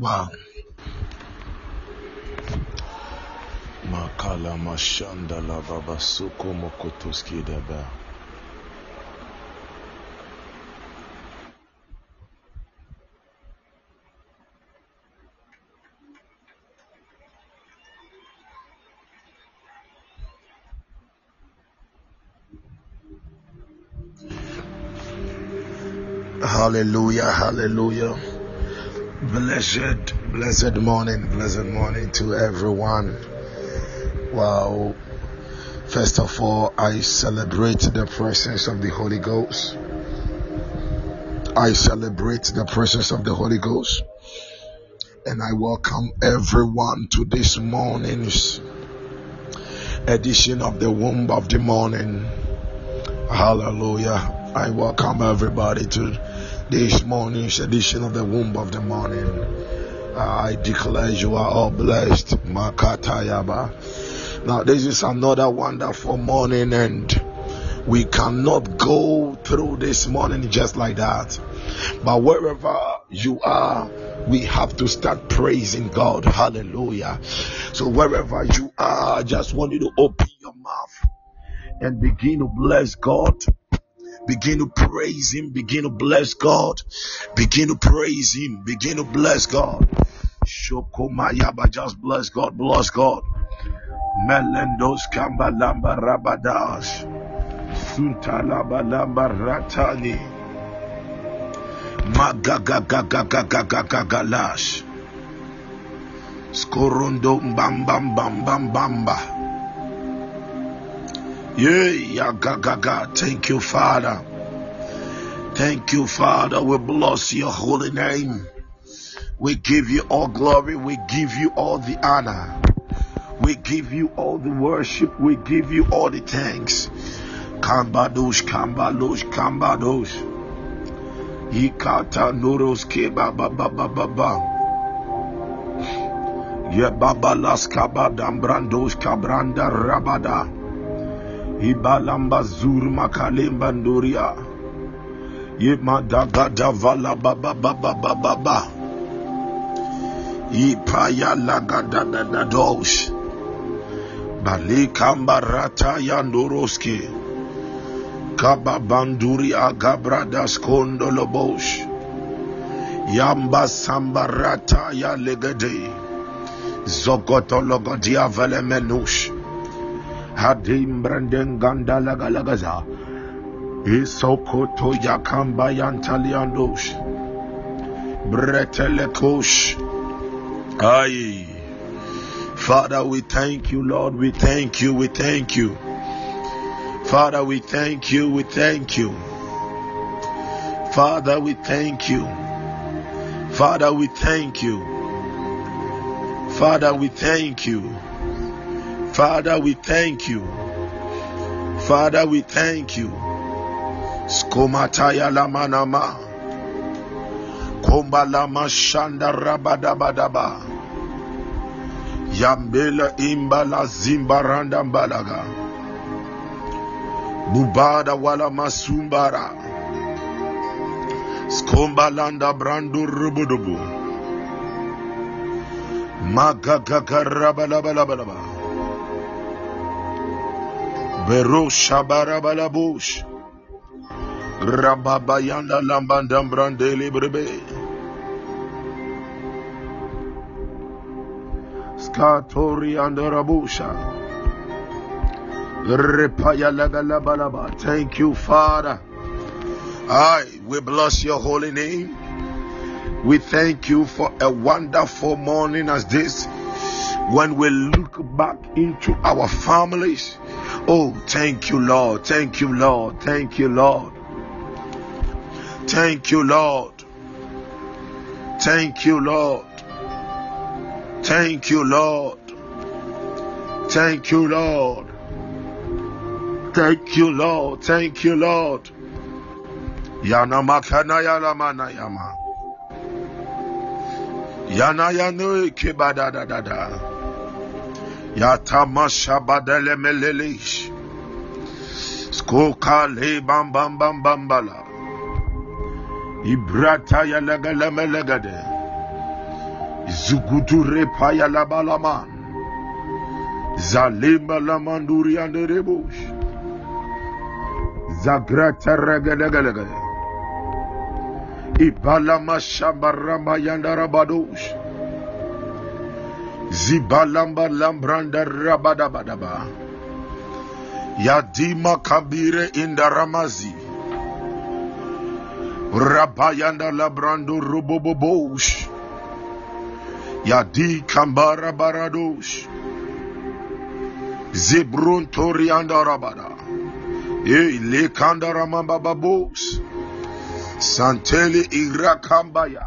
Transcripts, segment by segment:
Wow. Makala mashanda la baba suko mokotoski daba. Hallelujah, hallelujah. Blessed, blessed morning, blessed morning to everyone. Wow. First of all, I celebrate the presence of the Holy Ghost. I celebrate the presence of the Holy Ghost. And I welcome everyone to this morning's edition of the Womb of the Morning. Hallelujah. I welcome everybody to this morning's edition of the Womb of the Morning. Uh, I declare you are all blessed. Makatayaba. Now, this is another wonderful morning, and we cannot go through this morning just like that. But wherever you are, we have to start praising God. Hallelujah. So, wherever you are, I just want you to open your mouth and begin to bless God. Begin to praise Him. Begin to bless God. Begin to praise Him. Begin to bless God. Shokomayaba, just bless God. Bless God. Melendos kambalamba rabadas. Suntalabalamba ratani. Magagagagagagagagalash. Skorondo mbambam bambam bamba. Yeah, gaga. Thank you, Father. Thank you, Father. We bless your holy name. We give you all glory. We give you all the honor. We give you all the worship. We give you all the thanks. Kambadosh, kambadosh, kambadosh. Ikata nuros keba ba ba ba ba ba. Ye baba las kabadam brandos kabranda rabada ibalamba zurma kalemba ndoria. Yemadagadavala babababababa ipayaladadadadosh balikambarata yandoroski kababanduri agabradaskondolobosh yamba sambarata ya legede. Zogotologodiavelemenush Hadim branden ganda lagalagaza. Isokoto yakamba yantaliandosh. Bretelekosh. Aye. Father, we thank you, Lord. We thank you. We thank you. Father, we thank you. We thank you. Father, we thank you. Father, we thank you. Father, we thank you. Father, we thank you. Father, we thank you. Skomataya lamanama. Komba lama shanda rabadabadaba. Yambela imbala zimbaranda mbalaga. Bubada wala masumbara. Skombalanda brandu rubudubu. Magagagarabalabalaba. Rababayanda lambandam brandeli brebe. Skatori. Thank you, Father. I we bless your holy name. We thank you for a wonderful morning as this when we look back into our families. Oh, thank you, Lord. Thank you, Lord. Thank you, Lord. Thank you, Lord. Thank you, Lord. Thank you, Lord. Thank you, Lord. Thank you, Lord. Thank you, Lord. Yana makana yala mana yama. Yana yanu kibada da da da. Yatamasha badele melelish. Skoka le bam bam bam bambala. Ibrata ya melegade. Zugutu repa ya labalaman. Zalimba lamanduri ande rebush. Zagrata regelegelegade. Ibala mashabarama yandarabadosh. Zibalamba lambranda rabadabadaba. Yadima kabire indaramazi. Rabayanda labrando robobobosh. Yadi kambara baradosh. Zebrun torianda rabada. E le kandara mambababos. Santeli irakambaya.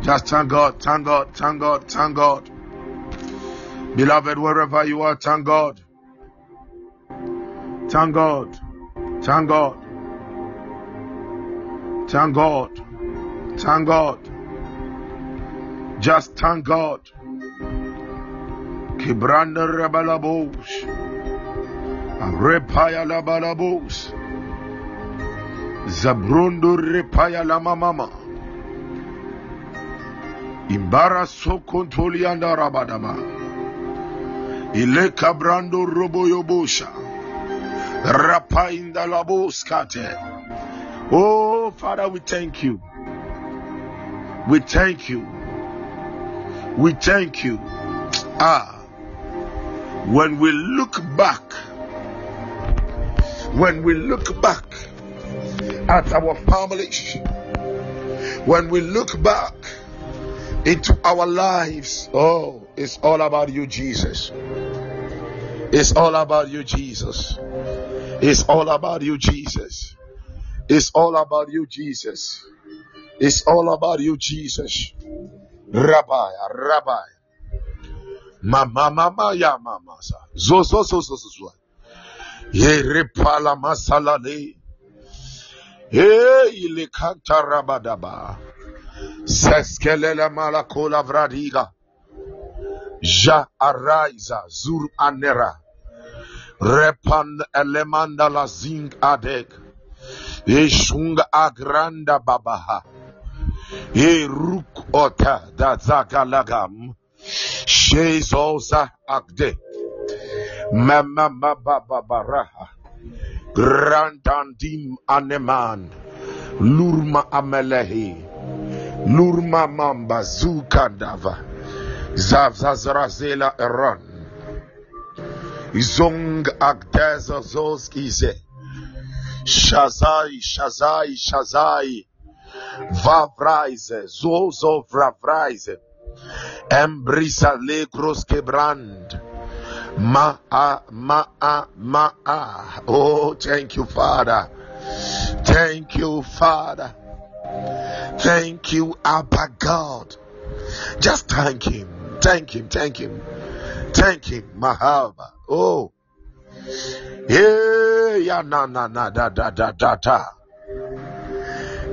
Just thank God, thank God, thank God, thank God. Beloved, wherever you are, thank God. Thank God. Thank God. Thank God. Thank God. Just thank God. Kibranda rebalabos. Repaya labalabos. Zabrundu repaya la mama. Imbara rabadaba. Ile kabrando roboyobosha. Rapa inda laboskate. Oh, Father, we thank you. We thank you. We thank you. Ah, when we look back, when we look back at our families, when we look back into our lives, oh, it's all about you, Jesus. It's all about you, Jesus. It's all about you, Jesus. It's all about you, Jesus. It's all about you, Jesus. Rabbi, Rabbi. Mama, mama, ya mama. Zo, zo, zo, zo, zo, zo. Ye repala masala le. Ye ile kanta rabadaba. Seskelela malakola vradiga. Ja araiza zur anera. Repan elemanda la zing adek. Eshung agranda babaha. E ruk ota da zakalagam. Shezoza agde. Mama baba bababaraha. Grandandim aneman. Lurma amelehi. Lurma mamba zukandava. Zavzazrazela eran. Zong agdeza zoskize. Shazai, Shazai, Shazai, Vavraise, Zozo Vravraise, Embrisa Legros Ma a Ma a Ma a. Oh, thank you, Father. Thank you, Father. Thank you, Abba God. Just thank Him. Thank Him. Thank Him. Thank Him, Mahaba. Oh. Yeah, yeah, na na na da da da da da.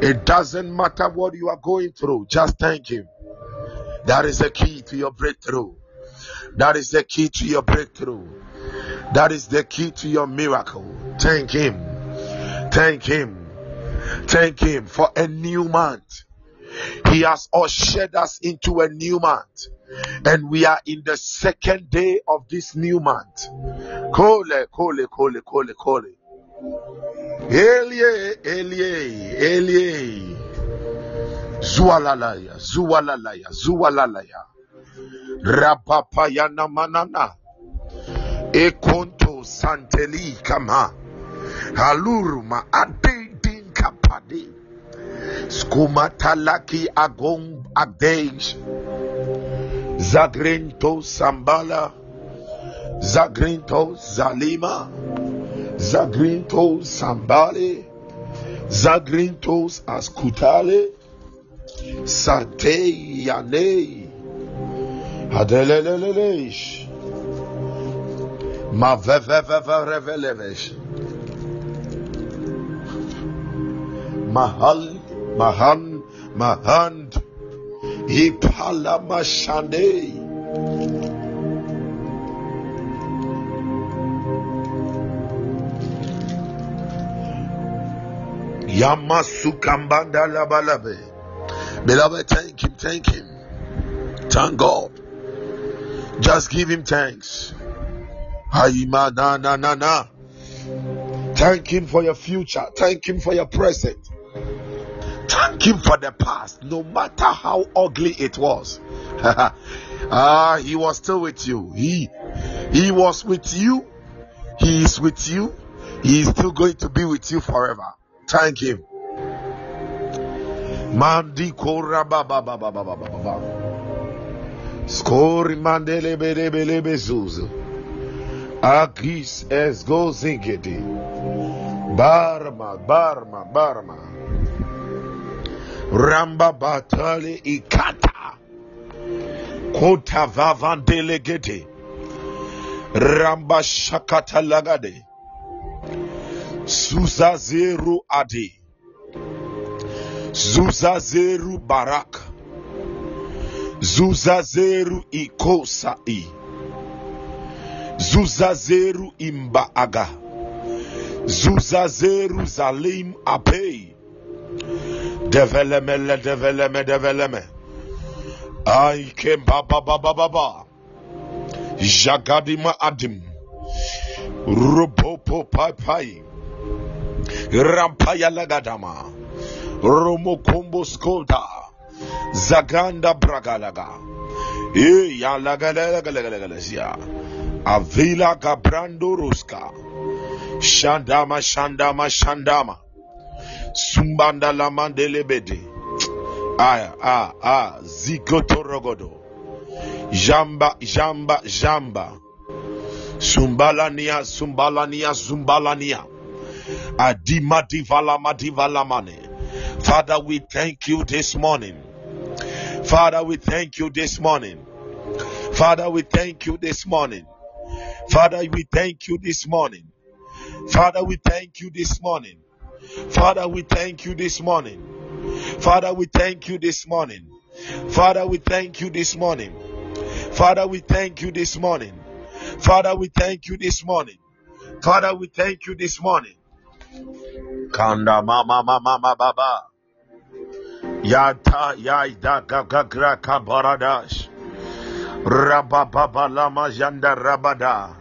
It doesn't matter what you are going through, just thank Him. That is the key to your breakthrough. That is the key to your breakthrough. That is the key to your miracle. Thank Him. Thank Him. Thank Him for a new month. He has ushered us into a new month. And we are in the second day of this new month. Kole, kole, kole, kole, kole. Elie, Elie, Elie. Zualalaya, Zualalaya, Zualalaya. Rapapayana manana. Ekonto santeli kama. Halurma ade. Kumatalaki Agom Abdeis. zagrinto Sambala. zagrinto Zalima. Zagrinto Sambale. Zagrintos Ascutale. Satei Yanei. Adeleleleleis. ma Mahal Revelevesh, Mahal, Mahan, Mahand, Ipalamashane. Yamasukambanda labalabe. Beloved, thank him, thank him, Thank God. Just give him thanks. Na, na, na, na. Thank him for your future. Thank him for your present. Thank Him for the past, no matter how ugly it was. ah, He was still with you. He, He was with you. He is with you. He is still going to be with you forever. Thank Him. Mandi Skori mandele bele bele bezuzu. Akis es go zingedi. Barma, barma, barma. Ramba batale ikata. Kota vavandele gede. Ramba shakata lagade. Suzazeru adi. Zuzazeru Barak Zuzazeru Ikosai Zuzazeru Imbaaga Zuzazeru Zalim Apei Develeme develeme develeme. Ay kem baba baba baba Jagadima Adim. Rupopo Pai Pai. Rampaya Lagadama Romo Kombo Skolta Zaganda Bragalaga. E ya lagalagalagalagasia Avila Gabrando Ruska. Shandama Shandama Shandama Sumbanda Lamandelebede Aya ah ah Zigoto Rogodo Jamba Jamba Jamba Sumbalania Sumbalania Sumbalania Adima Divala Madivala Mane Father, we thank you this morning. Father, we thank you this morning. Father, we thank you this morning. Father, we thank you this morning. Father, we thank you this morning. Father, we thank you this morning. Father, we thank you this morning. Father, we thank you this morning. Father, we thank you this morning. Father, we thank you this morning. Father, we thank you this morning. Kanda mama mama baba. Yata yaida gagagra kabaradash. Rabababa lama janda rabada.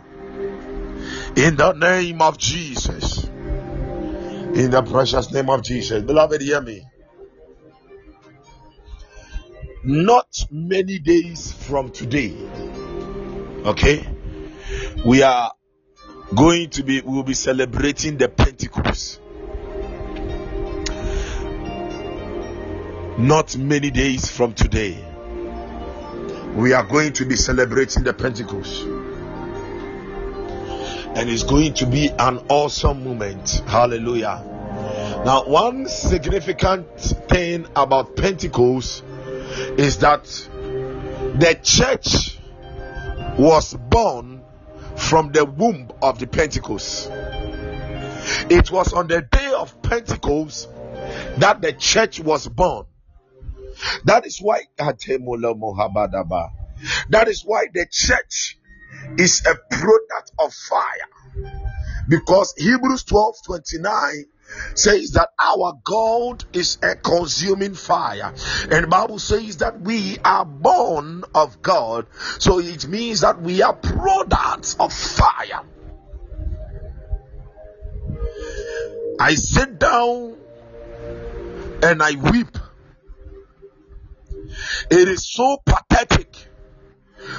In the name of Jesus. In the precious name of Jesus. Beloved, hear me. Not many days from today. Okay. We are going to be, we will be celebrating the Pentecost. Not many days from today, we are going to be celebrating the Pentecost. And it's going to be an awesome moment. Hallelujah. Now, one significant thing about Pentecost is that the church was born from the womb of the Pentecost. It was on the day of Pentecost that the church was born. That is why that is why the church is a product of fire. Because Hebrews 12 29 says that our God is a consuming fire. And the Bible says that we are born of God. So it means that we are products of fire. I sit down and I weep it is so pathetic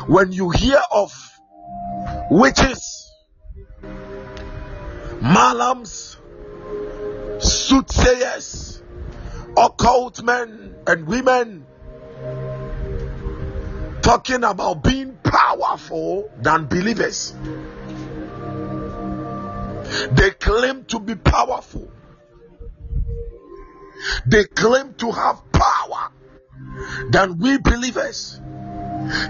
when you hear of witches, malams, soothsayers, occult men and women talking about being powerful than believers. They claim to be powerful. They claim to have power than we believers.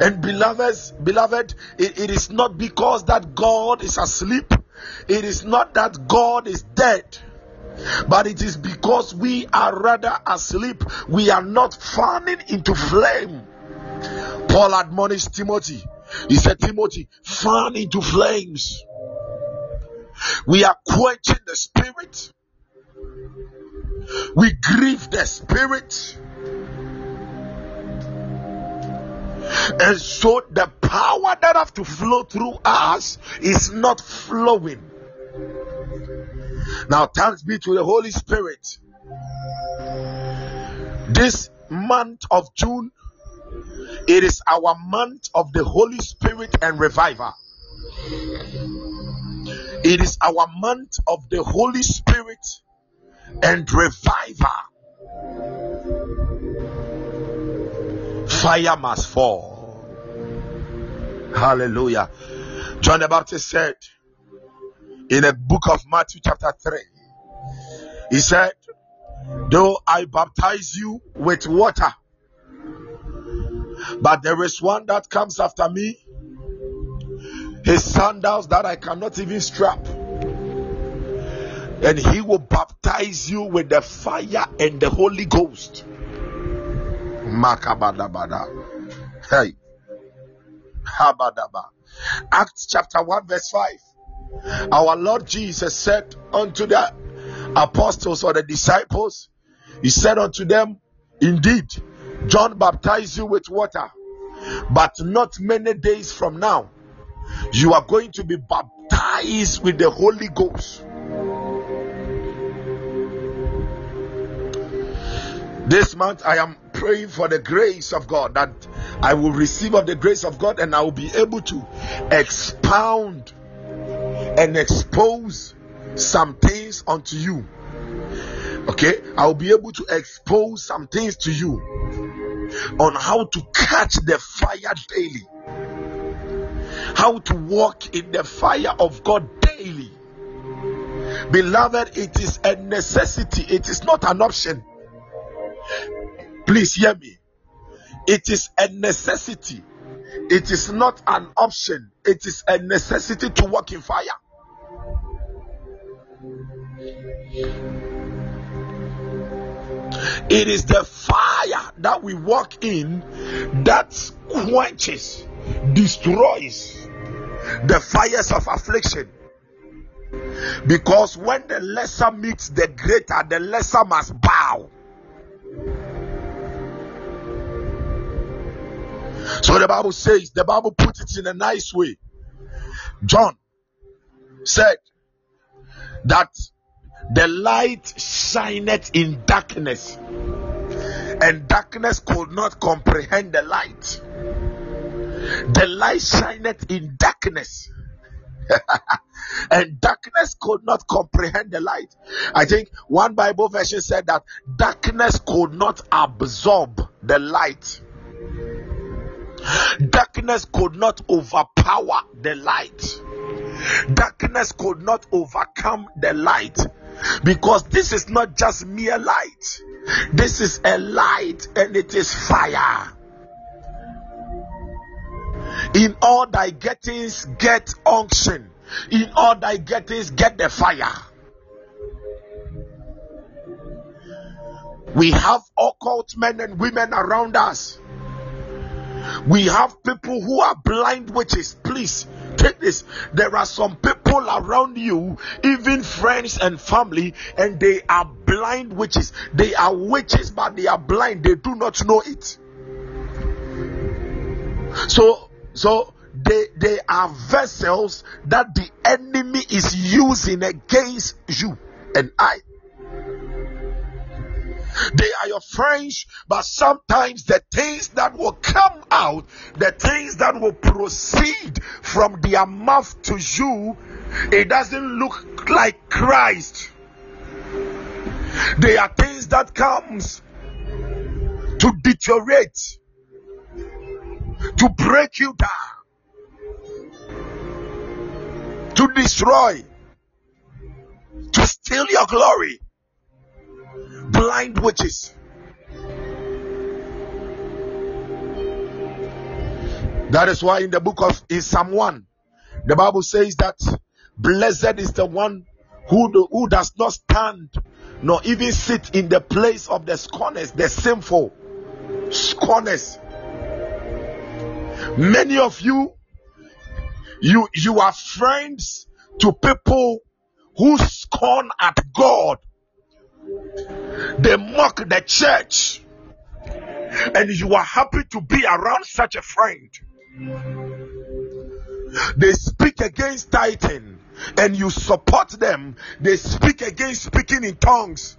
And beloveds, beloved, it, it is not because that God is asleep, it is not that God is dead, but it is because we are rather asleep. We are not fanning into flame. Paul admonished Timothy. He said, Timothy, fan into flames. We are quenching the spirit. We grieve the spirit And so the power that have to flow through us is not flowing. Now, thanks be to the Holy Spirit. This month of June, it is our month of the Holy Spirit and revival. It is our month of the Holy Spirit and revival. Fire must fall. Hallelujah. John the Baptist said in the book of Matthew, chapter 3, he said, Though I baptize you with water, but there is one that comes after me, his sandals that I cannot even strap. And he will baptize you with the fire and the Holy Ghost. Makabadabada. Hey. Habadaba. Acts chapter 1, verse 5. Our Lord Jesus said unto the apostles or the disciples, He said unto them, Indeed, John baptized you with water, but not many days from now, you are going to be baptized with the Holy Ghost. This month, I am praying for the grace of God that I will receive of the grace of God and I will be able to expound and expose some things unto you. Okay, I will be able to expose some things to you on how to catch the fire daily, how to walk in the fire of God daily. Beloved, it is a necessity, it is not an option. Please hear me. It is a necessity. It is not an option. It is a necessity to walk in fire. It is the fire that we walk in that quenches, destroys the fires of affliction. Because when the lesser meets the greater, the lesser must bow. So the Bible says, the Bible puts it in a nice way. John said that the light shineth in darkness, and darkness could not comprehend the light. The light shineth in darkness. and darkness could not comprehend the light. I think one Bible version said that darkness could not absorb the light. Darkness could not overpower the light. Darkness could not overcome the light because this is not just mere light, this is a light and it is fire. In all thy gettings, get unction. In all thy gettings, get the fire. We have occult men and women around us we have people who are blind witches. Please take this. There are some people around you, even friends and family, and they are blind witches. They are witches, but they are blind. They do not know it. So, so they they are vessels that the enemy is using against you and I. They are your friends, but sometimes the things that will come out, the things that will proceed from their mouth to you, it doesn't look like Christ. They are things that comes to deteriorate, to break you down, to destroy, to steal your glory blind witches. That is why in the book of in Psalm 1, the Bible says that blessed is the one who, do, who does not stand nor even sit in the place of the scorners, the sinful scorners. Many of you, you you are friends to people who scorn at God they mock the church. and you are happy to be around such a friend. They speak against tithing and you support them. They speak against speaking in tongues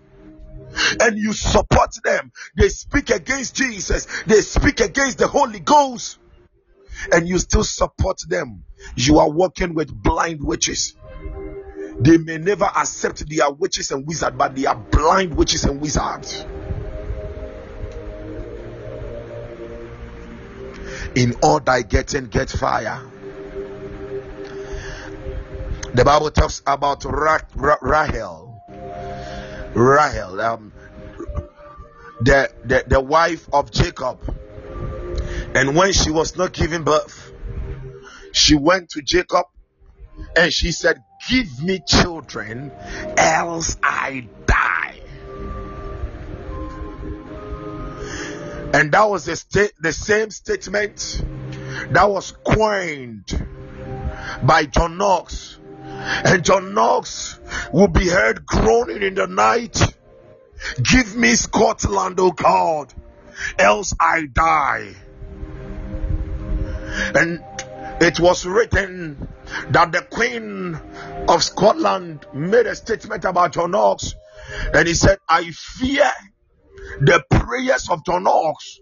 and you support them. They speak against Jesus. They speak against the Holy Ghost and you still support them. You are working with blind witches. They may never accept they are witches and wizards, but they are blind witches and wizards. In all thy getting, get fire. The Bible talks about Ra- Ra- Rahel. Rahel, um, the, the, the wife of Jacob. And when she was not giving birth, she went to Jacob and she said, Give me children, else I die. And that was the, sta- the same statement that was coined by John Knox. And John Knox will be heard groaning in the night. Give me Scotland, O God, else I die. And it was written that the Queen of Scotland made a statement about John Knox, and he said, I fear the prayers of John Knox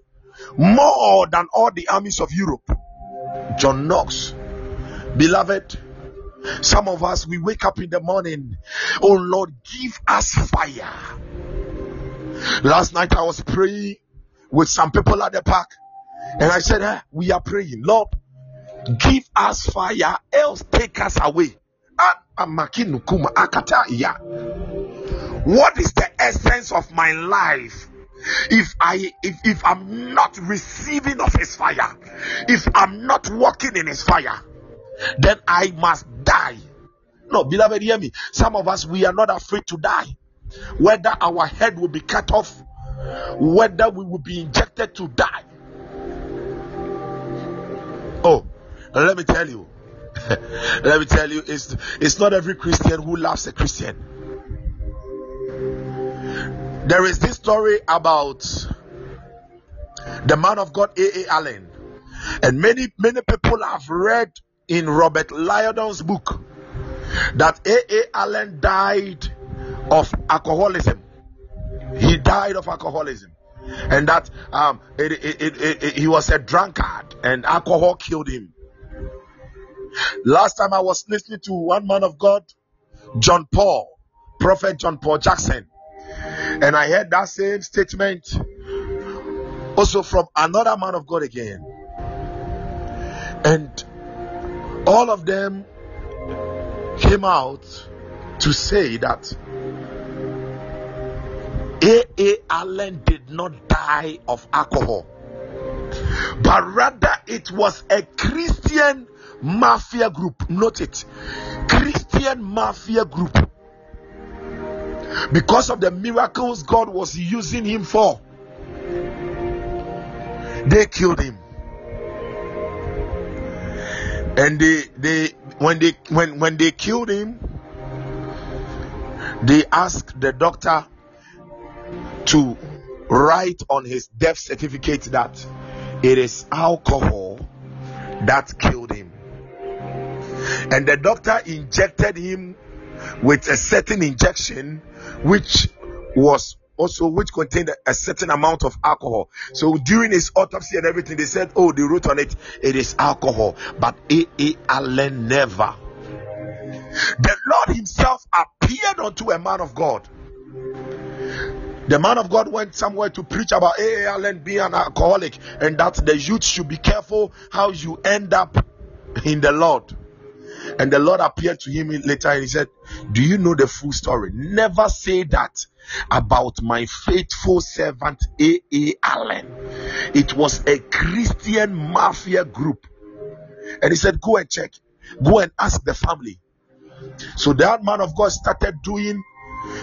more than all the armies of Europe. John Knox, beloved, some of us we wake up in the morning, oh Lord, give us fire. Last night I was praying with some people at the park, and I said, eh, We are praying, Lord, give us fire, else take us away. What is the essence of my life? if i if, if i'm not receiving of his fire if i'm not walking in his fire then i must die. No beloved hear me. Some of us we are not afraid to die. Whether our head will be cut off whether we will be injected to die. Oh let me tell you let me tell you it's it's not every christian who loves a christian there is this story about the man of God A.A. Allen, and many many people have read in Robert Liardon's book that A.A. Allen died of alcoholism. He died of alcoholism, and that um, it, it, it, he was a drunkard, and alcohol killed him. Last time I was listening to one man of God, John Paul, Prophet John Paul Jackson and I heard that same statement also from another man of God again. And all of them came out to say that A.A. Allen did not die of alcohol, but rather it was a Christian mafia group. Note it Christian mafia group because of the miracles God was using him for. They killed him. And they they when they when when they killed him, they asked the doctor to write on his death certificate that it is alcohol that killed. And the doctor injected him with a certain injection which was also which contained a certain amount of alcohol. So during his autopsy and everything, they said, "Oh, they wrote on it, it is alcohol." But A. A. Allen never. The Lord Himself appeared unto a man of God. The man of God went somewhere to preach about A. A. Allen being an alcoholic and that the youth should be careful how you end up in the Lord. And the Lord appeared to him later and he said, Do you know the full story? Never say that about my faithful servant A.A. Allen. It was a Christian mafia group. And he said, Go and check, go and ask the family. So that man of God started doing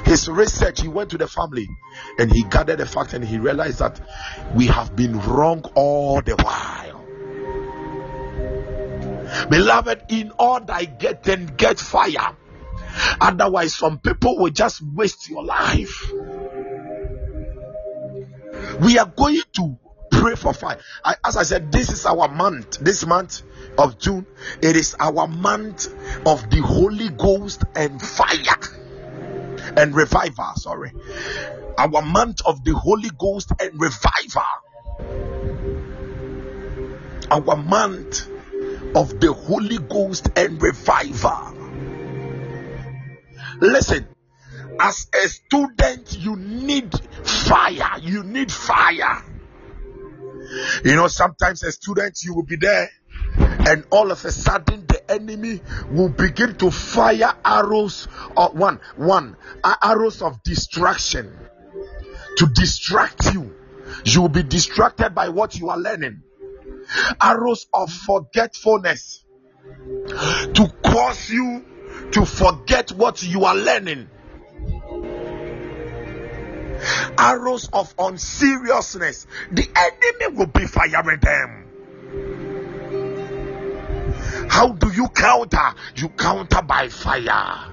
his research. He went to the family and he gathered the fact and he realized that we have been wrong all the while. Beloved, in all thy getting, get fire. Otherwise, some people will just waste your life. We are going to pray for fire. I, as I said, this is our month. This month of June, it is our month of the Holy Ghost and fire and revival. Sorry, our month of the Holy Ghost and revival. Our month of the Holy Ghost and revival. Listen, as a student, you need fire. You need fire. You know, sometimes as students, you will be there, and all of a sudden, the enemy will begin to fire arrows of one, one uh, arrows of distraction to distract you. You will be distracted by what you are learning. Arrows of forgetfulness to cause you to forget what you are learning arrows of unseriousness, the enemy will be firing them. How do you counter? You counter by fire.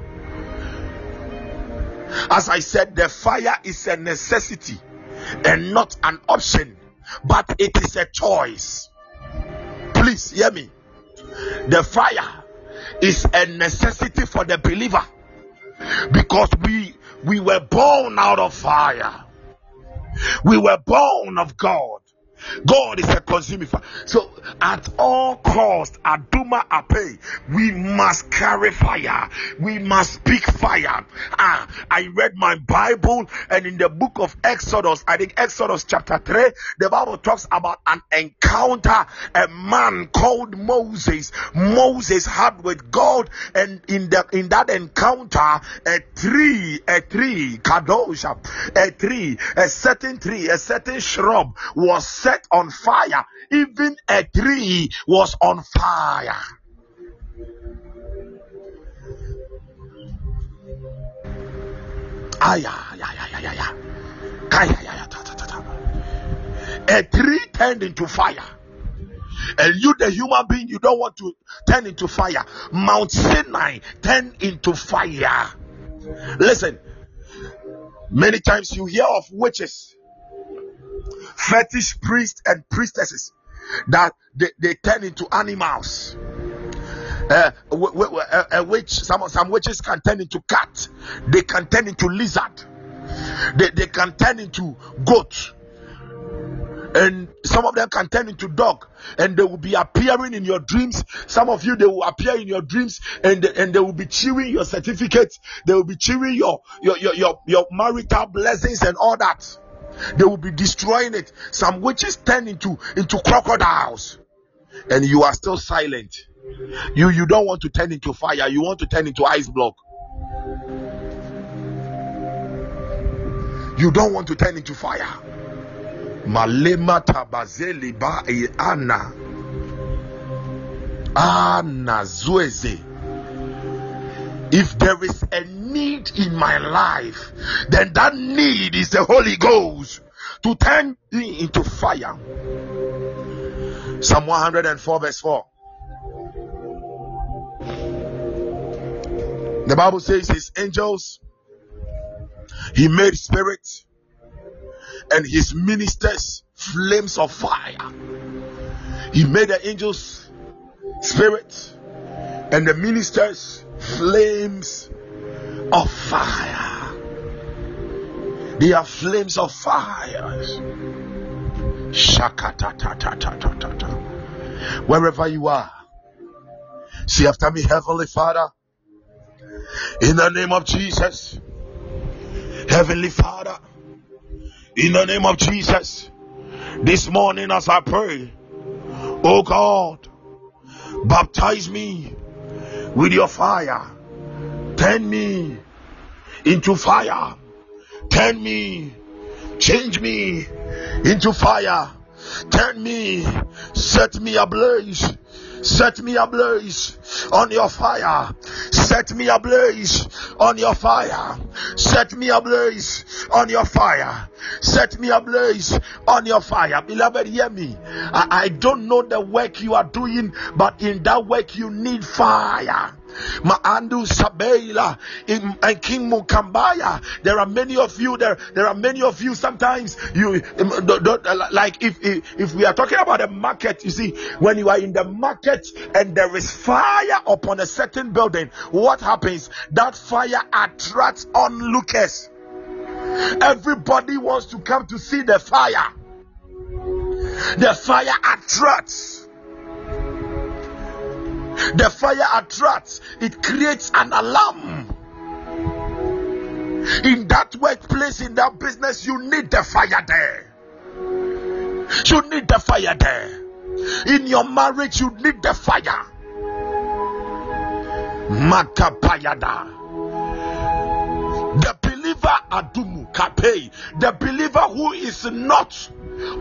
As I said, the fire is a necessity and not an option, but it is a choice. Please hear me. The fire is a necessity for the believer because we we were born out of fire. We were born of God. God is a consuming fire. So at all cost, Aduma Ape, we must carry fire. We must speak fire. Ah, I read my Bible and in the book of Exodus, I think Exodus chapter 3, the Bible talks about an encounter a man called Moses. Moses had with God and in the in that encounter a tree, a tree, kadosha, a tree, a certain tree, a certain shrub was set on fire. Even a tree was on fire. A tree turned into fire. And you, the human being, you don't want to turn into fire. Mount Sinai turned into fire. Listen, many times you hear of witches fetish priests and priestesses that they, they turn into animals. Uh, w- w- uh, witch, some some witches can turn into cat. They can turn into lizard. They, they can turn into goat. And some of them can turn into dog, and they will be appearing in your dreams. Some of you they will appear in your dreams, and they, and they will be chewing your certificates. They will be chewing your your your your, your marital blessings and all that they will be destroying it. Some witches turn into into crocodiles, and you are still silent. You you don't want to turn into fire. You want to turn into ice block. You don't want to turn into fire. Malema tabazeli ba ana ana zueze. If there is a need in my life, then that need is the Holy Ghost to turn me into fire. Psalm 104, verse 4. The Bible says his angels, he made spirits, and his ministers flames of fire. He made the angels spirit and the ministers flames of fire. They are flames of fire. Wherever you are, see after me, Heavenly Father, in the name of Jesus. Heavenly Father, in the name of Jesus, this morning as I pray, oh God, baptize me with your fire. Turn me into fire. Turn me, change me into fire. Turn me, set me ablaze. Set me ablaze on your fire. Set me ablaze on your fire. Set me ablaze on your fire. Set me ablaze on your fire. Beloved, hear me. I, I don't know the work you are doing, but in that work you need fire. Maandu Sabela, and King Mukambaya. There are many of you there. There are many of you. Sometimes you um, like if if we are talking about a market, you see, when you are in the market and there is fire upon a certain building, what happens? That fire attracts onlookers. Everybody wants to come to see the fire. The fire attracts. The fire attracts, it creates an alarm. In that workplace, in that business, you need the fire there. You need the fire there. In your marriage, you need the fire. Makapayada. The believer Adumu Kapei, the believer who is not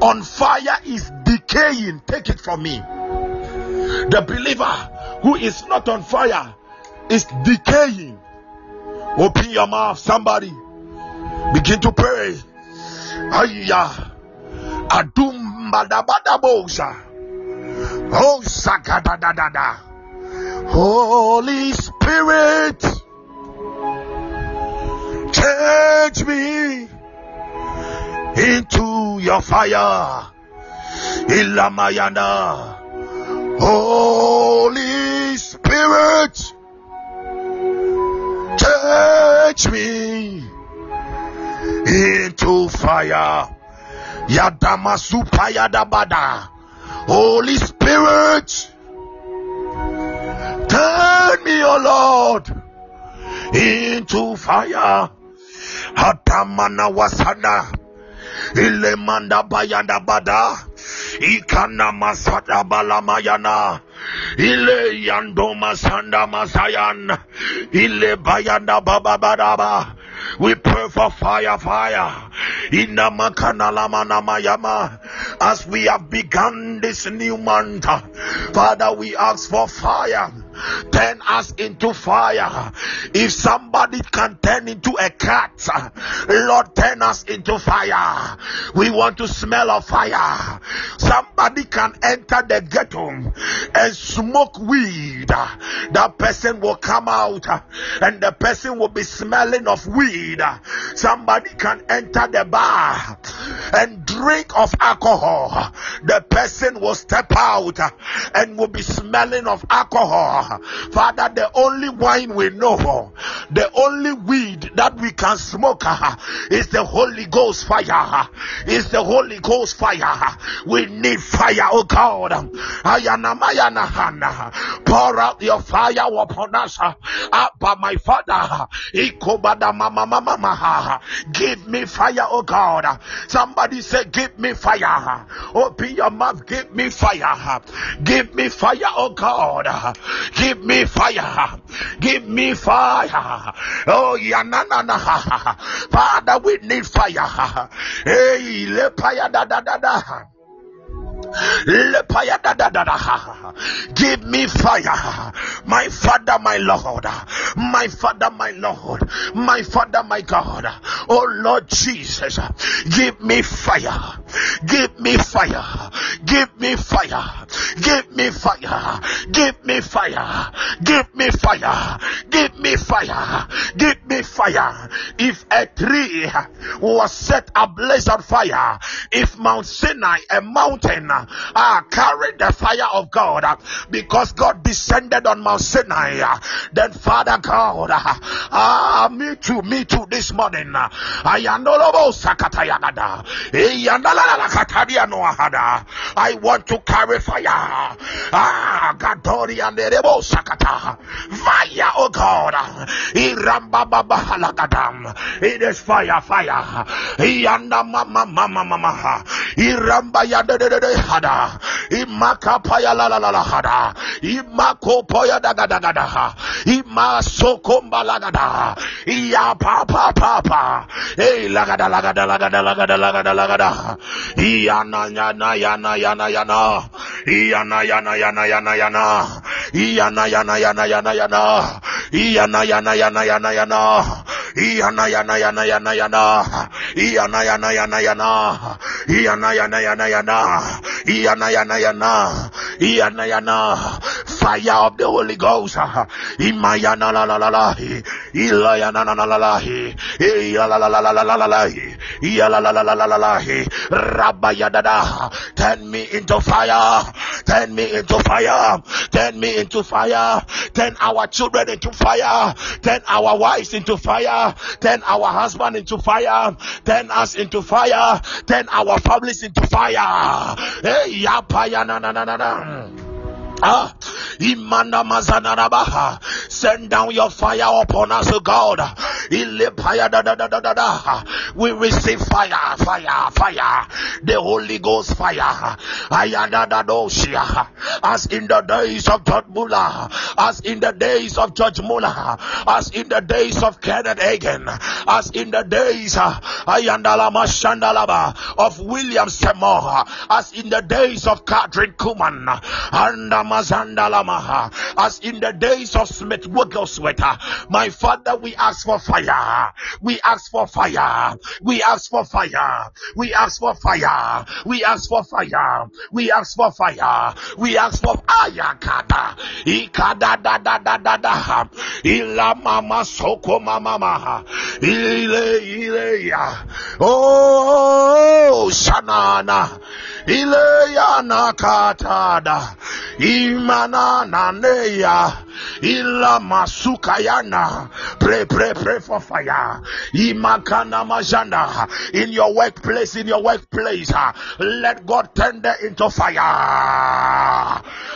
on fire is decaying. Take it from me. The believer who is not on fire is decaying. Open your mouth, somebody. Begin to pray. Ayya. Adum badabadabosa. Oh, sakadadadada. Holy Spirit, change me into your fire. Ilamayana. Holy Spirit, touch me into fire. Yadamasupayadabada. Holy Spirit, turn me, O Lord, into fire. Hadamana wasana. Ilemanda bayanda bada. Ikana masada balamayana. Ile yando masanda masayan. Ile bayanda bababadaba. We pray for fire, fire. As we have begun this new month, Father, we ask for fire turn us into fire. If somebody can turn into a cat, Lord, turn us into fire. We want to smell of fire. Somebody can enter the ghetto and smoke weed. That person will come out and the person will be smelling of weed. Somebody can enter the bar and drink of alcohol. The person will step out and will be smelling of alcohol. Father, the only wine we know, the only weed that we can smoke uh, is the Holy Ghost fire. Uh, is the Holy Ghost fire. Uh. We need fire, oh God. Pour out your fire upon us. Abba, my Father. Give me fire, oh God. Somebody say, Give me fire. Open your mouth, give me fire. Give me fire, oh God. Give me fire. Give me fire. Oh, yanana. Father, we need fire. Hey, le fire da da da da. Give me fire, my Father, my Lord, my Father, my Lord, my Father, my God. Oh Lord Jesus, give me fire, give me fire, give me fire, give me fire, give me fire, give me fire, give me fire, give me fire. If a tree was set ablaze on fire, if Mount Sinai, a mountain, ah, carried the fire of God uh, because God descended on Mount Sinai. Uh, then, Father God, uh, ah, me too, me too, this morning. I want to carry fire. Ah, Gadori and Rebo Sakata. Fire, oh God. It is fire, fire. Yanda mama mama mama. Iramba yada de de de hada. Imaka paya la la la la hada. Imako poya daga daga daga masokomba lagada iya papa papa, hey lagada lagada lagada lagada lagada lagada iya na na na ya na ya na ya na iya na ya na ya na ya na ya na iya na ya na ya na ya na ya na iya na ya na ya na ya na ya na iya na ya na ya na ya na ya na iya na ya na ya na na iya na ya na ya na na iya na ya na ya na iya na ya na fire of the Holy Ghost in my la la la la. Rabayadada. Turn me into fire. Turn me into fire. Turn me into fire. Turn our children into fire. Turn our wives into fire. Turn our husband into fire. Turn us into fire. Turn our families into fire. Hey, yapaya na na na na na. Ah, Imanda. Send down your fire upon us, O God. We receive fire, fire, fire. The Holy Ghost fire. As in the days of George Muller, as in the days of George Muller, as in the days of Kenneth Hagin, as in the days of William Seymour, as in the days of Kathryn Kuhlman, and as in the days of Smith Wigglesworth. My Father, we ask for fire. We ask for fire. We ask for fire. We ask for fire. We ask for fire. We ask for fire. We ask for ayakada. Ikada da da da da da. Ila mama soko mama maha. Ile ile ya. Oh, oh, oh shanana. Ile ya nakatada. Imana naneya. Ila masukayana. Pray, pray, pray for fire. Imakana majanda. In your workplace, in your workplace, ah, let God turn that into fire.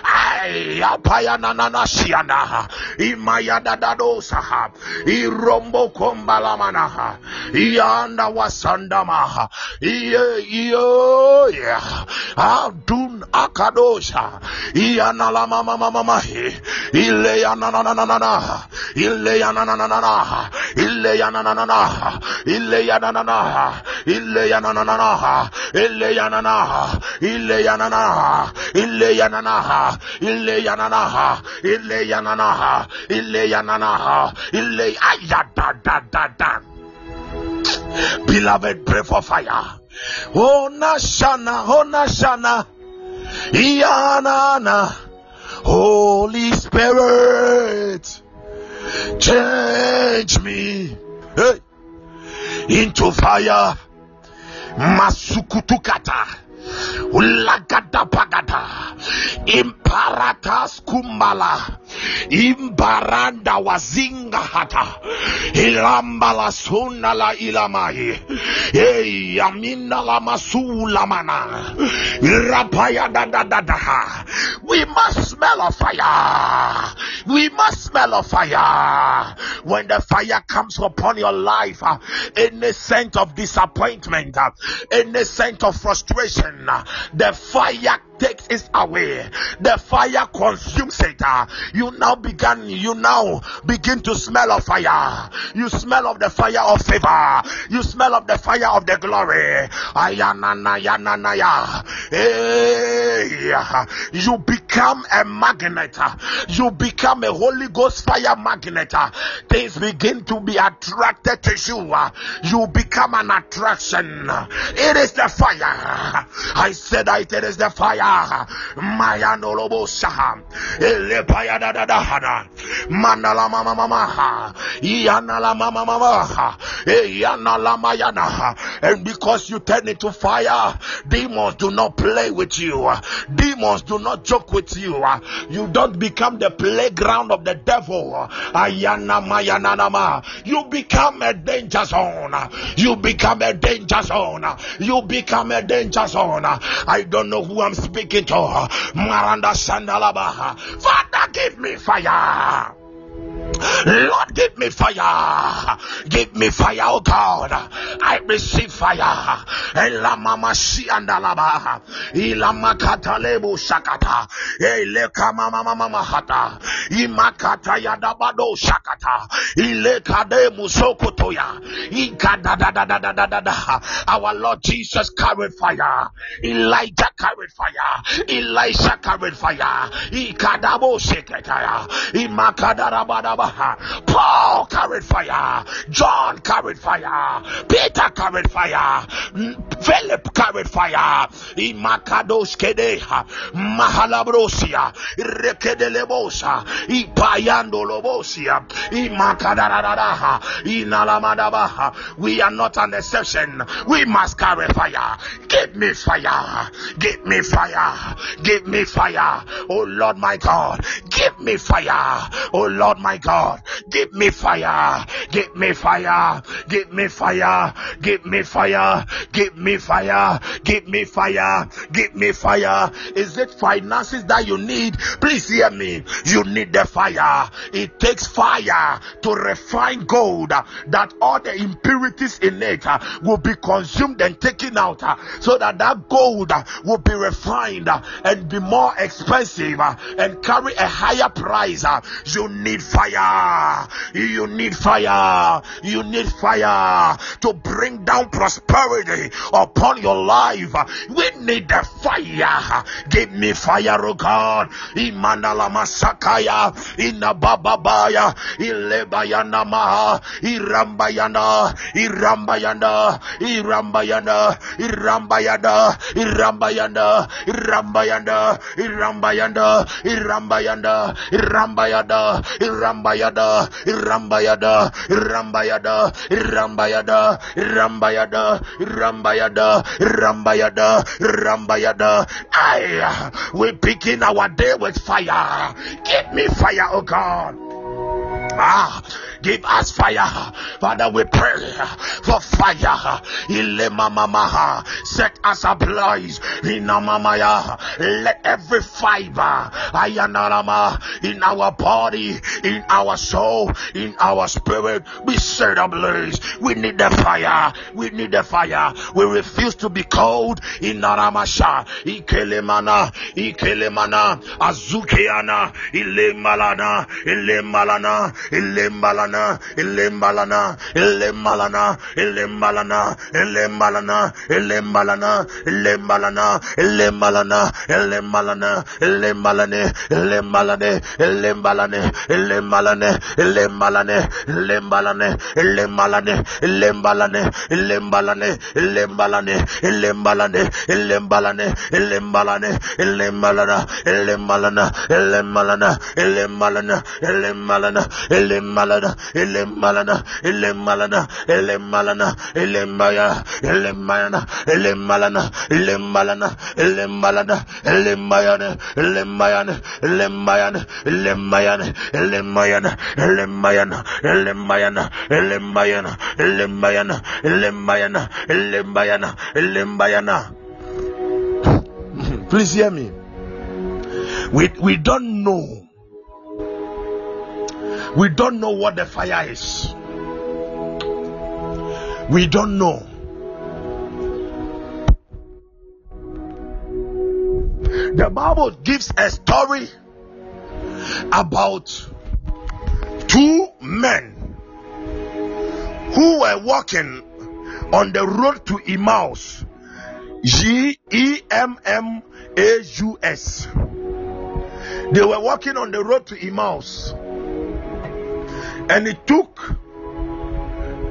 Ay, apayana nanasiana. Imayada dadosa. Irombo kombalamana. Ianda wasandama. Iye, yeah. Adun akadosha. Iana la mama mama mahi. Ile ya na na na na na. Ile ya na na na na. Ile ya na na na. Ile ya na na na. Ile ya na na na. Ile ya na. Ile ya na na. Ile ya na na. Ile ya na na. Ile ya na na. Ile ya na. Ile ya da da da da. Beloved, pray for fire. Oh Nashana, Nashana, Iyanana, Holy Spirit, change me hey, into fire. Masukutukata. Kumbala. Imbaranda wazinga hata. Ilambala ilamai. Amina la. Irapaya da da da da. We must smell of fire. We must smell of fire. When the fire comes upon your life, uh, any scent of disappointment, uh, any scent of frustration, uh, the fire takes it away. The fire consumes it. Ah, you now begin, you now begin to smell of fire. You smell of the fire of favor. You smell of the fire of the glory. You become a magnet. You become a Holy Ghost fire magnet. Things begin to be attracted to you. You become an attraction. It is the fire. I said it is the fire. Mayano lobo saha. Ele paya da da da hana. Mandala mama mama. Yana la mama mama. Yana la mayana. And because you turn into fire, demons do not play with you. Demons do not joke with you. You don't become the playground of the devil. Ayana mayana nama. You become a danger zone. You become a danger zone. You become a danger zone. I don't know who I'm speaking to. Maranda Sandalaba. Father, give me fire. Lord, give me fire. Give me fire, oh God. I receive fire. Ela mama si andalaba. Ila makata lebu shakata. Ele kama mama mama hata. Imakata yadabado shakata. Ile kade musokotoya. Ikada da da da da da da da. da. Our Lord Jesus carried fire. Elijah carried fire. Elisha carried fire. Ikadabo sheketaya. Imakada rabadaba. Paul carried fire. John carried fire. Peter carried fire. Philip carried fire. Imakados kedeha. Mahalabrosia. Rekedelebosa. Ipayando lobosia. Imakadaraha. Inalamadabaha. We are not an exception. We must carry fire. Give me fire. Give me fire. Give me fire. Oh Lord my God. Give me fire. Oh Lord my God. Give me fire. Give me fire. Give me fire. Give me fire. Give me fire. Give me fire. Give me fire. Is it finances that you need? Please hear me. You need the fire. It takes fire to refine gold that all the impurities in it uh, will be consumed and taken out uh, so that that gold uh, will be refined and be more expensive and carry a higher price. You need fire. You need fire. You need fire to bring down prosperity upon your life. We need the fire. Give me fire, oh God. Imanala masakaya. Inabababaya. Ilebayana maha. Irambayana. Irambayana. Irambayana. Irambayana. Irambayana. Irambayana. Irambayana. Irambayana. Irambayada. Rambayada, Rambayada, Rambayada, Rambayada, Rambayada, Rambayada, Rambayada, Rambayada. Aye, we're picking our day with fire. Give me fire, oh God. Ah, give us fire. Father, we pray for fire. Set us ablaze. Inamamaya. Let every fiber ayanarama, in our body, in our soul, in our spirit be set ablaze. We need the fire. We need the fire. We refuse to be cold. Inaramasha. Ikelemana. Ikelemana. Azukeana. Ilemalana. Ilemalana. Ilembalana, Ilembalana, Ilembalana, Ilembalana, Ilembalana, Ilembalana, Ilembalana, Ilembalana, Ilembalana, Ilembalane, Ilembalane, Ilembalane, Ilembalane, Ilembalane, Ilembalane, Ilembalane, Ilembalane, Ilembalane, Ilembalane, Ilembalane, Ilembalane, Ilembalane, Ilembalana, Ilembalana, Ilembalana, Ilembalana, Ilembalana, Elemalana, Elemalana, Elemalana, Elemalana, Elemaya, Elemayana, Elemalana, Elemalana, Elemalana, Elemayana, Elemayana, Elemayana, Elemayana, Elemayana, Elemayana, Elemayana, Elemayana, Elemayana, Elemayana, Elemayana, Elemayana. Please hear me. We, we don't know we don't know what the fire is. We don't know. The Bible gives a story about two men who were walking on the road to Emmaus. G E M M A U S. They were walking on the road to Emmaus. And it took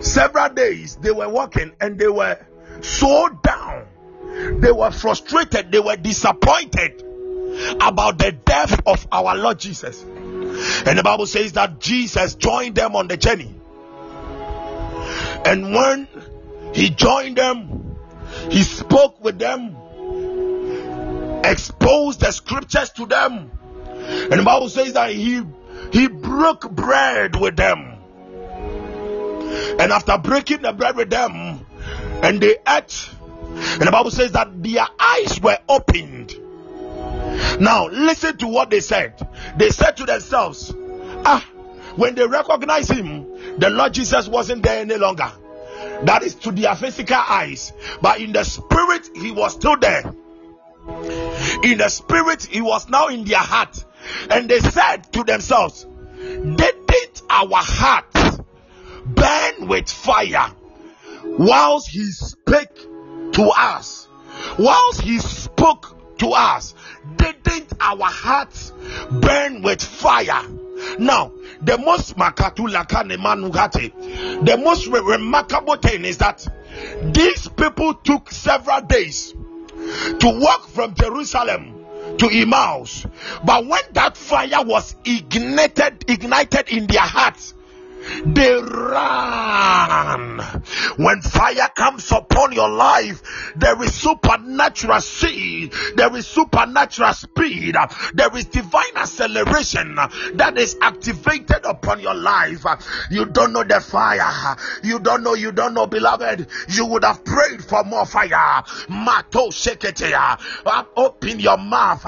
several days. They were walking and they were so down. They were frustrated. They were disappointed about the death of our Lord Jesus. And the Bible says that Jesus joined them on the journey. And when he joined them, he spoke with them, exposed the scriptures to them. And the Bible says that he he broke bread with them. And after breaking the bread with them, and they ate, and the Bible says that their eyes were opened. Now, listen to what they said. They said to themselves, Ah, when they recognized him, the Lord Jesus wasn't there any longer. That is to their physical eyes, but in the spirit, he was still there. In the spirit, he was now in their heart. And they said to themselves, Didn't our hearts burn with fire whilst he spake to us? Whilst he spoke to us, didn't our hearts burn with fire Now, the most the most remarkable thing is that these people took several days to walk from Jerusalem to Emmaus. But when that fire was ignited, ignited in their hearts, they run. When fire comes upon your life, there is supernatural speed, there is supernatural speed, there is divine acceleration that is activated upon your life. You don't know the fire, you don't know, you don't know, beloved. You would have prayed for more fire. Mato. Open your mouth,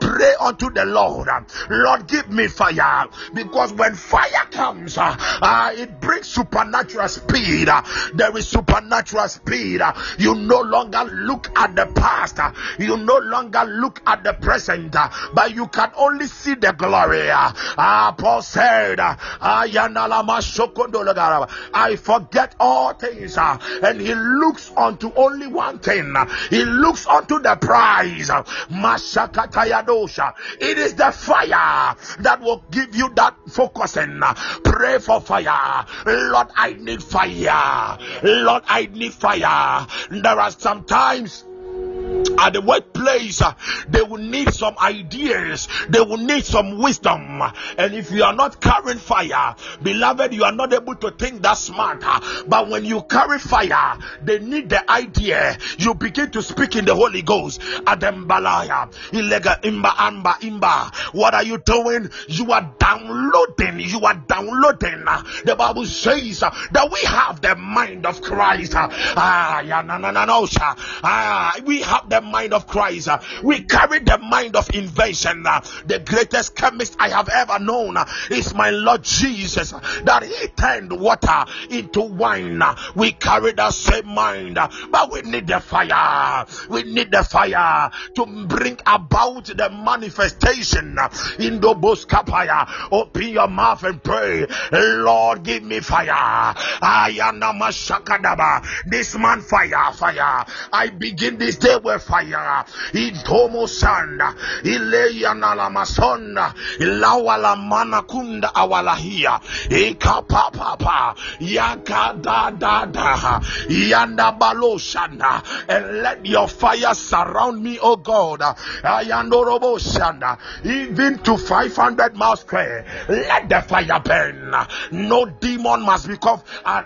pray unto the Lord. Lord, give me fire because when fire comes, uh, it brings supernatural speed. Uh, there is supernatural speed. Uh, you no longer look at the past, uh, you no longer look at the present, but you can only see the glory. Uh, Paul said, I forget all things, and he looks unto only one thing. He looks unto the prize. It is the fire that will give you that focusing. Pray for fire. Lord, I need fire. Lord, I need fire. There are sometimes at the workplace, uh, they will need some ideas, they will need some wisdom. And if you are not carrying fire, beloved, you are not able to think that smart. Uh, but when you carry fire, they need the idea. You begin to speak in the Holy Ghost. Adembalaya, Ilega Imba Amba Imba. What are you doing? You are downloading, you are downloading. The Bible says uh, that we have the mind of Christ. Ah, yeah, no, no, no, no, Ah, we have the mind of Christ. We carry the mind of invention. The greatest chemist I have ever known is my Lord Jesus, that He turned water into wine. We carry the same mind, but we need the fire. We need the fire to bring about the manifestation in the Boskapaya. Open your mouth and pray, Lord, give me fire. This man, fire, fire. I begin this day with fire. Itomo sanda. Ileya na la masonda. Ilawa la mana kunda awalahia. Ika pa pa pa. Yaka da da da. Yanda balo shanda. And let your fire surround me, oh God. Ayando robo shanda. Even to 500 miles square. Let the fire burn. No demon must become uh,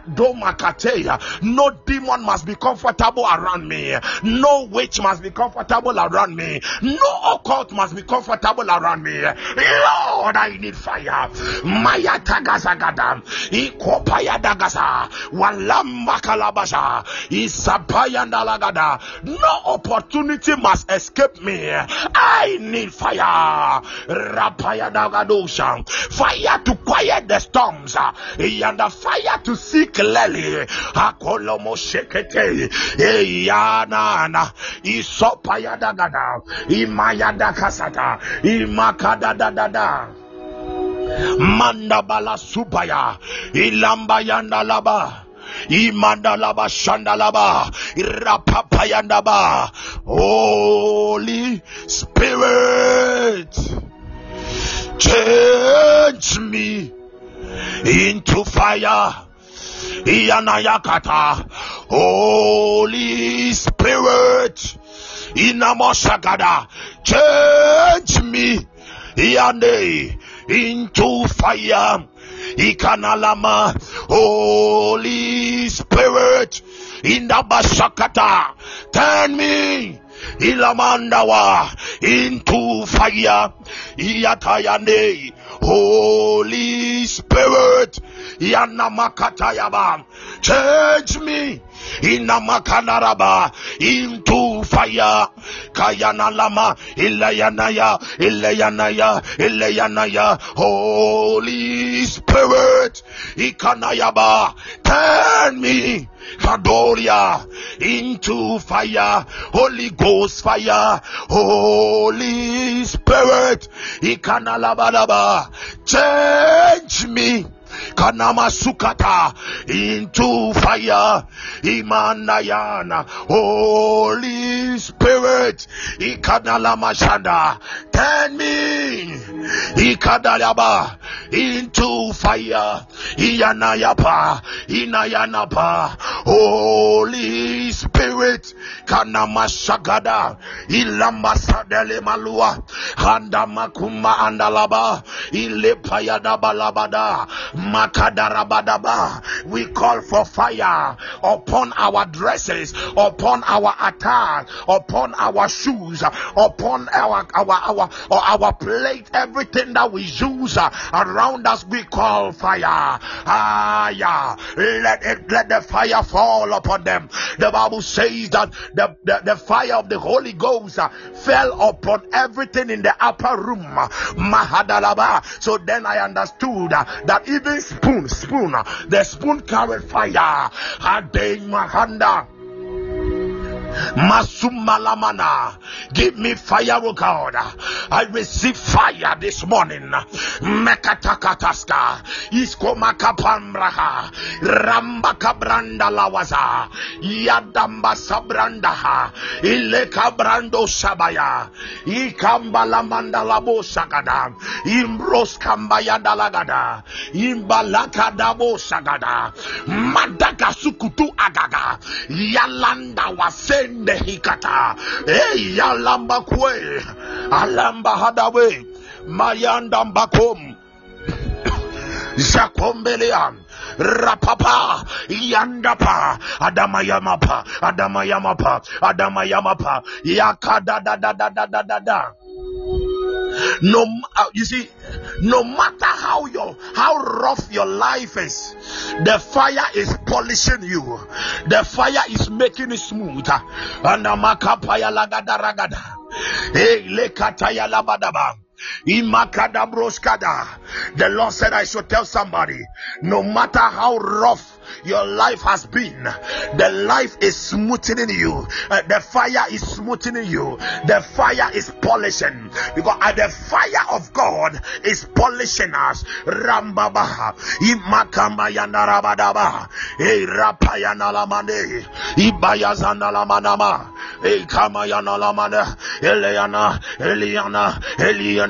No demon must be comfortable around me. No witch must be comfortable around me. No occult must be comfortable around me. Lord, I need fire. Maya tagazagada. Ikopaya dagasa. Walamba kalabasha. Isapaya ndalagada. No opportunity must escape me. I need fire. Rapaya dagadosha. Fire to quiet the storms. And fire to see clearly. Akolomo shekete. Eyana isopayada gada imayada kasata imakada da da da manda bala supaya ilamba yanda laba imandalaba shandalaba. Rapapayandaba holy spirit change me into fire Iyanayakata. Holy Spirit. Inamoshagada. Change me. Iyane. Into fire. Ikanalama. Holy Spirit. In the Bashakata. Turn me ilamandawa into fire. Iyatayane holy spirit. Yanamakatayaba change me inamakanaraba into fire. Kayana lama ilayanaya ilayanaya ilayanaya holy spirit ikanayaba turn me Kadoria into fire, Holy Ghost fire, Holy Spirit, Ikanalabalaba, change me Kanama Sukata into fire. Imanayana. Holy Spirit. Ikanalamashanda. Turn me. Ikadalaba into fire. Iyanayapa. Inayanapa. Holy Spirit. Kanamashagada. Malua. Andalaba. Makadarabadaba. We call for fire upon our dresses, upon our attire, upon our shoes, upon our our our or our plate, everything that we use around us. We call fire. Ah, yeah. Let it let the fire fall upon them. The Bible says that the, the, the fire of the Holy Ghost uh, fell upon everything in the upper room. Mahadalaba. So then I understood uh, that even spoon, spoon, uh, the spoon carried fire. Ade mahanda. Masumalamana. Give me fire, oh God. I receive fire this morning. Mekatakataska. Iskomakapambraha. Ramba kabranda lawaza. Yadamba sabrandaha. Ileka brando sabaya. Ikamba lamanda labo sagada. Imbros kambaya dalagada. Imbalaka dabo sagada. Madaka sukutu agaga. Yalanda wase sende hikata e yalamba kwe. Alamba hadawe. Mayanda mbakom. Zakombelea rapapa. Yandapa. Adamayamapa. Adamayamapa. Adamayamapa. Yakadadadadadadada no uh, you see no matter how your how rough your life is the fire is polishing you. The fire is making it smooth and amakapaya lagada ragada. Hey lekataya labadaba the Lord said, I should tell somebody, no matter how rough your life has been, the life is smoothing you, uh, the fire is smoothing you, the fire is polishing. Because uh, the fire of God is polishing us. Yandarabadaba, E E Eliana, Eliana, Eliana,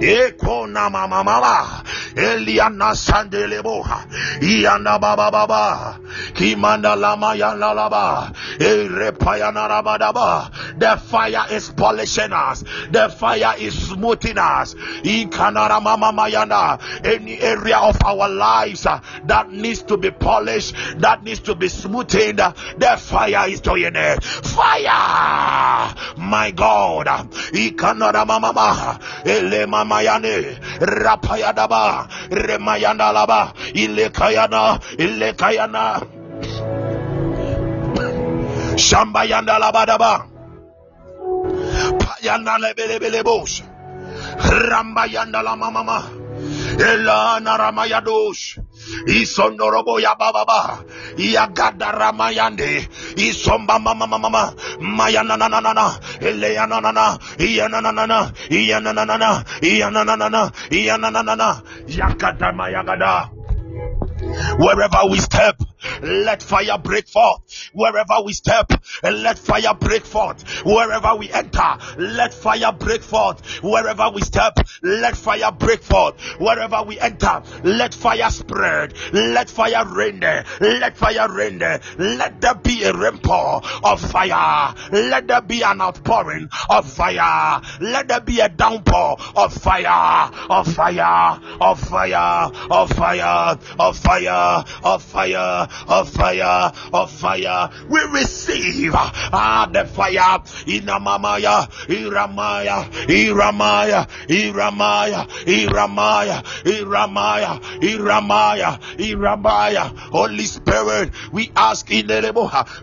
Eko na mama mama Eliana sandeleboha Iana baba baba Kimanda lama yana laba Erepayana rabadaba The fire is polishing us. The fire is smoothing us. Ikanara mama mayana Any area of our lives uh, that needs to be polished That needs to be smoothened The fire is doing it. Fire! My God. Ikanara mama mama Elema mamayane rapayadaba. Remayandalaba. Ilekayana. Ilekayana. Shambayandalabadaba. Payanalebelebelebos. Rambayandala mama. Elana Ramayadosh. Isondorobo Yababa. Yagada Ramayande. Isomba Mama Mama. Mayananana. Eleanana. Iananana. Iananana. Iananana. Iananana. Yakada Mayagada. Wherever we step, let fire break forth wherever we step. Let fire break forth wherever we enter. Let fire break forth wherever we step. Let fire break forth wherever we enter. Let fire spread. Let fire rain there let fire rain there let there be a rainpour of fire. Let there be an outpouring of fire. Let there be a downpour of fire. Of fire. Of fire. Of fire. Of fire. Of fire of fire, of fire. We receive ah the fire in Amamaya, Iramaya, Iramaya, Iramaya, Iramaya, Iramaya, Iramaya, Iramaya. Holy Spirit, we ask in the name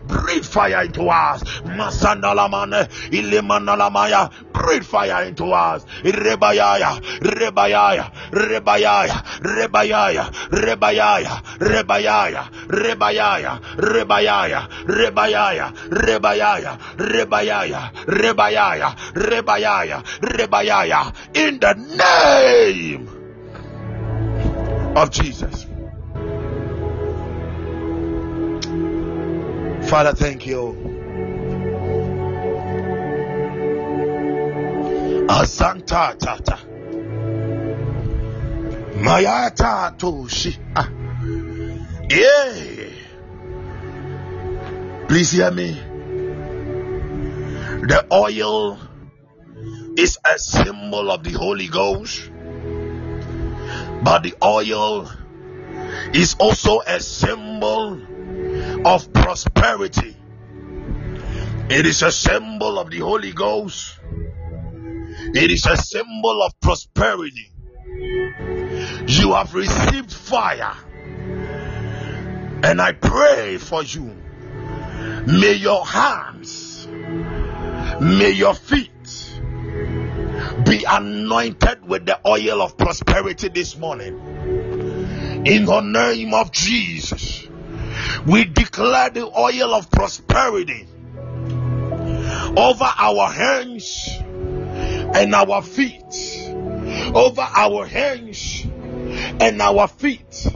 breathe fire into us. Masandalamane, Ilimandalamaya, breathe fire into us. Rebayaya, Rebayaya, Rebayaya, Rebayaya, Rebayaya, Rebayaya, Rebayaya, Rebayaya, Rebayaya, Rebayaya, Rebayaya, Rebayaya, Rebayaya, Rebayaya, in the name of Jesus. Father, thank you. Asanta tata. Mayata toshi. Ah. Yeah. Please hear me. The oil is a symbol of the Holy Ghost, but the oil is also a symbol of prosperity. It is a symbol of the Holy Ghost. It is a symbol of prosperity. You have received fire. And I pray for you. May your hands, may your feet be anointed with the oil of prosperity this morning. In the name of Jesus, we declare the oil of prosperity over our hands and our feet, over our hands and our feet,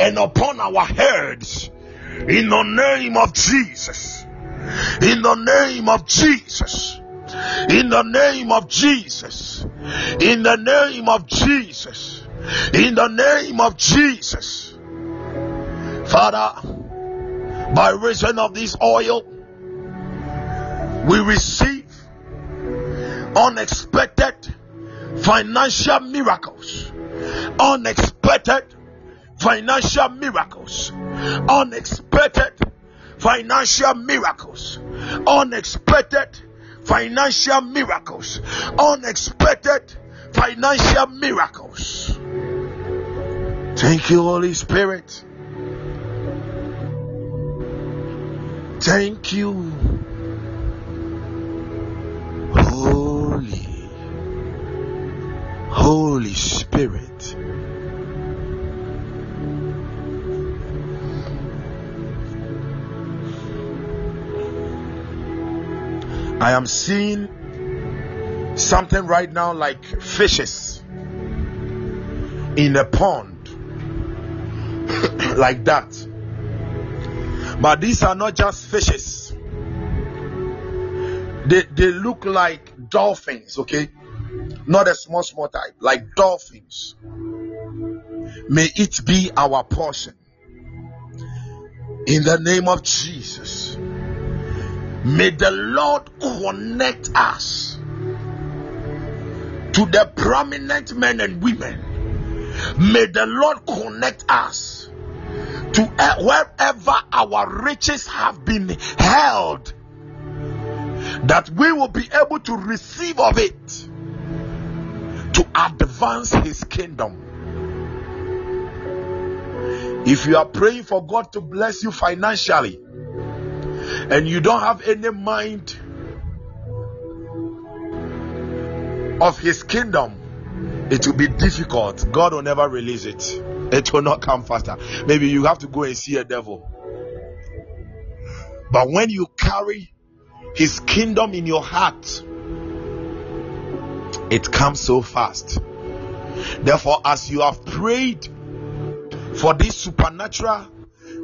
and upon our heads. In the name of Jesus. In the name of Jesus. In the name of Jesus. In the name of Jesus. In the name of Jesus. Father, by reason of this oil, we receive unexpected financial miracles. Unexpected financial miracles. Unexpected financial miracles. Unexpected financial miracles. Unexpected financial miracles. Thank you, Holy Spirit. Thank you, Holy, Holy Spirit. I am seeing something right now like fishes in a pond, like that. But these are not just fishes, they, they look like dolphins, okay? Not a small, small type, like dolphins. May it be our portion. In the name of Jesus. May the Lord connect us to the prominent men and women. May the Lord connect us to eh, wherever our riches have been held, that we will be able to receive of it to advance His kingdom. If you are praying for God to bless you financially, and you don't have any mind of his kingdom, it will be difficult. God will never release it, it will not come faster. Maybe you have to go and see a devil. But when you carry his kingdom in your heart, it comes so fast. Therefore, as you have prayed for this supernatural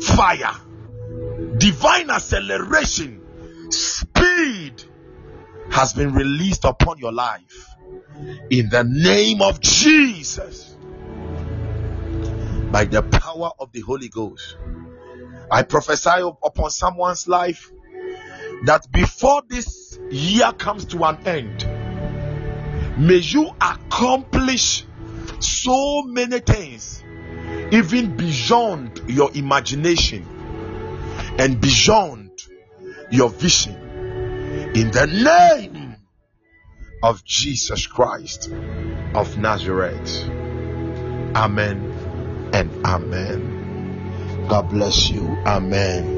fire, divine acceleration, speed has been released upon your life. In the name of Jesus. By the power of the Holy Ghost. I prophesy upon someone's life that before this year comes to an end, may you accomplish so many things, even beyond your imagination and beyond your vision in the name of Jesus Christ of Nazareth. Amen and amen. God bless you. Amen.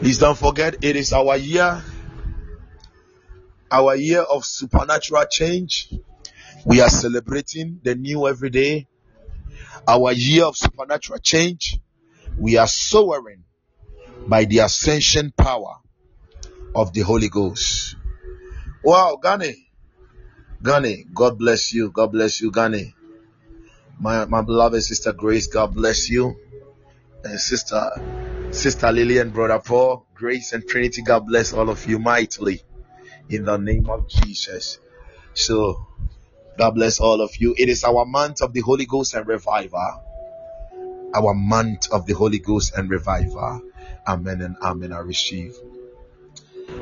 Please don't forget, it is our year, our year of supernatural change. We are celebrating the new every day, our year of supernatural change. We are soaring by the ascension power of the Holy Ghost. Wow, Gani, Gani, God bless you. God bless you, Gani. My my beloved sister Grace, God bless you. And sister Sister Lillian, Brother Paul, Grace and Trinity, God bless all of you mightily in the name of Jesus. So, God bless all of you. It is our month of the Holy Ghost and revival. Our month of the Holy Ghost and revival. Amen and amen. I receive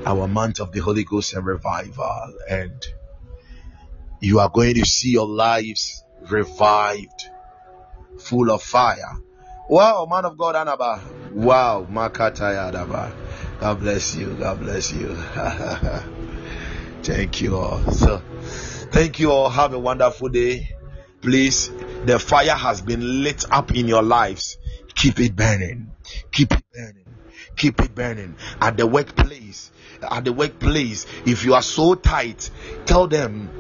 our month of the Holy Ghost and revival. And you are going to see your lives revived, full of fire Wow, man of God, Anaba. Wow, Makataya Adaba. God bless you. God bless you. thank you all. So, thank you all. Have a wonderful day. Please, the fire has been lit up in your lives. Keep it burning. Keep it burning. Keep it burning. At the workplace, at the workplace, if you are so tight, tell them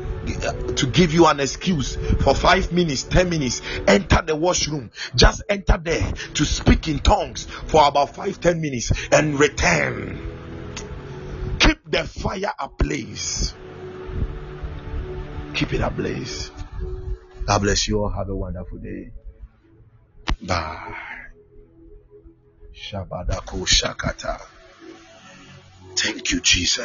uh, to give you an excuse for five minutes, ten minutes, enter the washroom, just enter there to speak in tongues for about five, ten minutes and return. Keep the fire ablaze. Keep it ablaze. God bless you all. Have a wonderful day. Bye. Shabadako Shakata. Thank you, Jesus.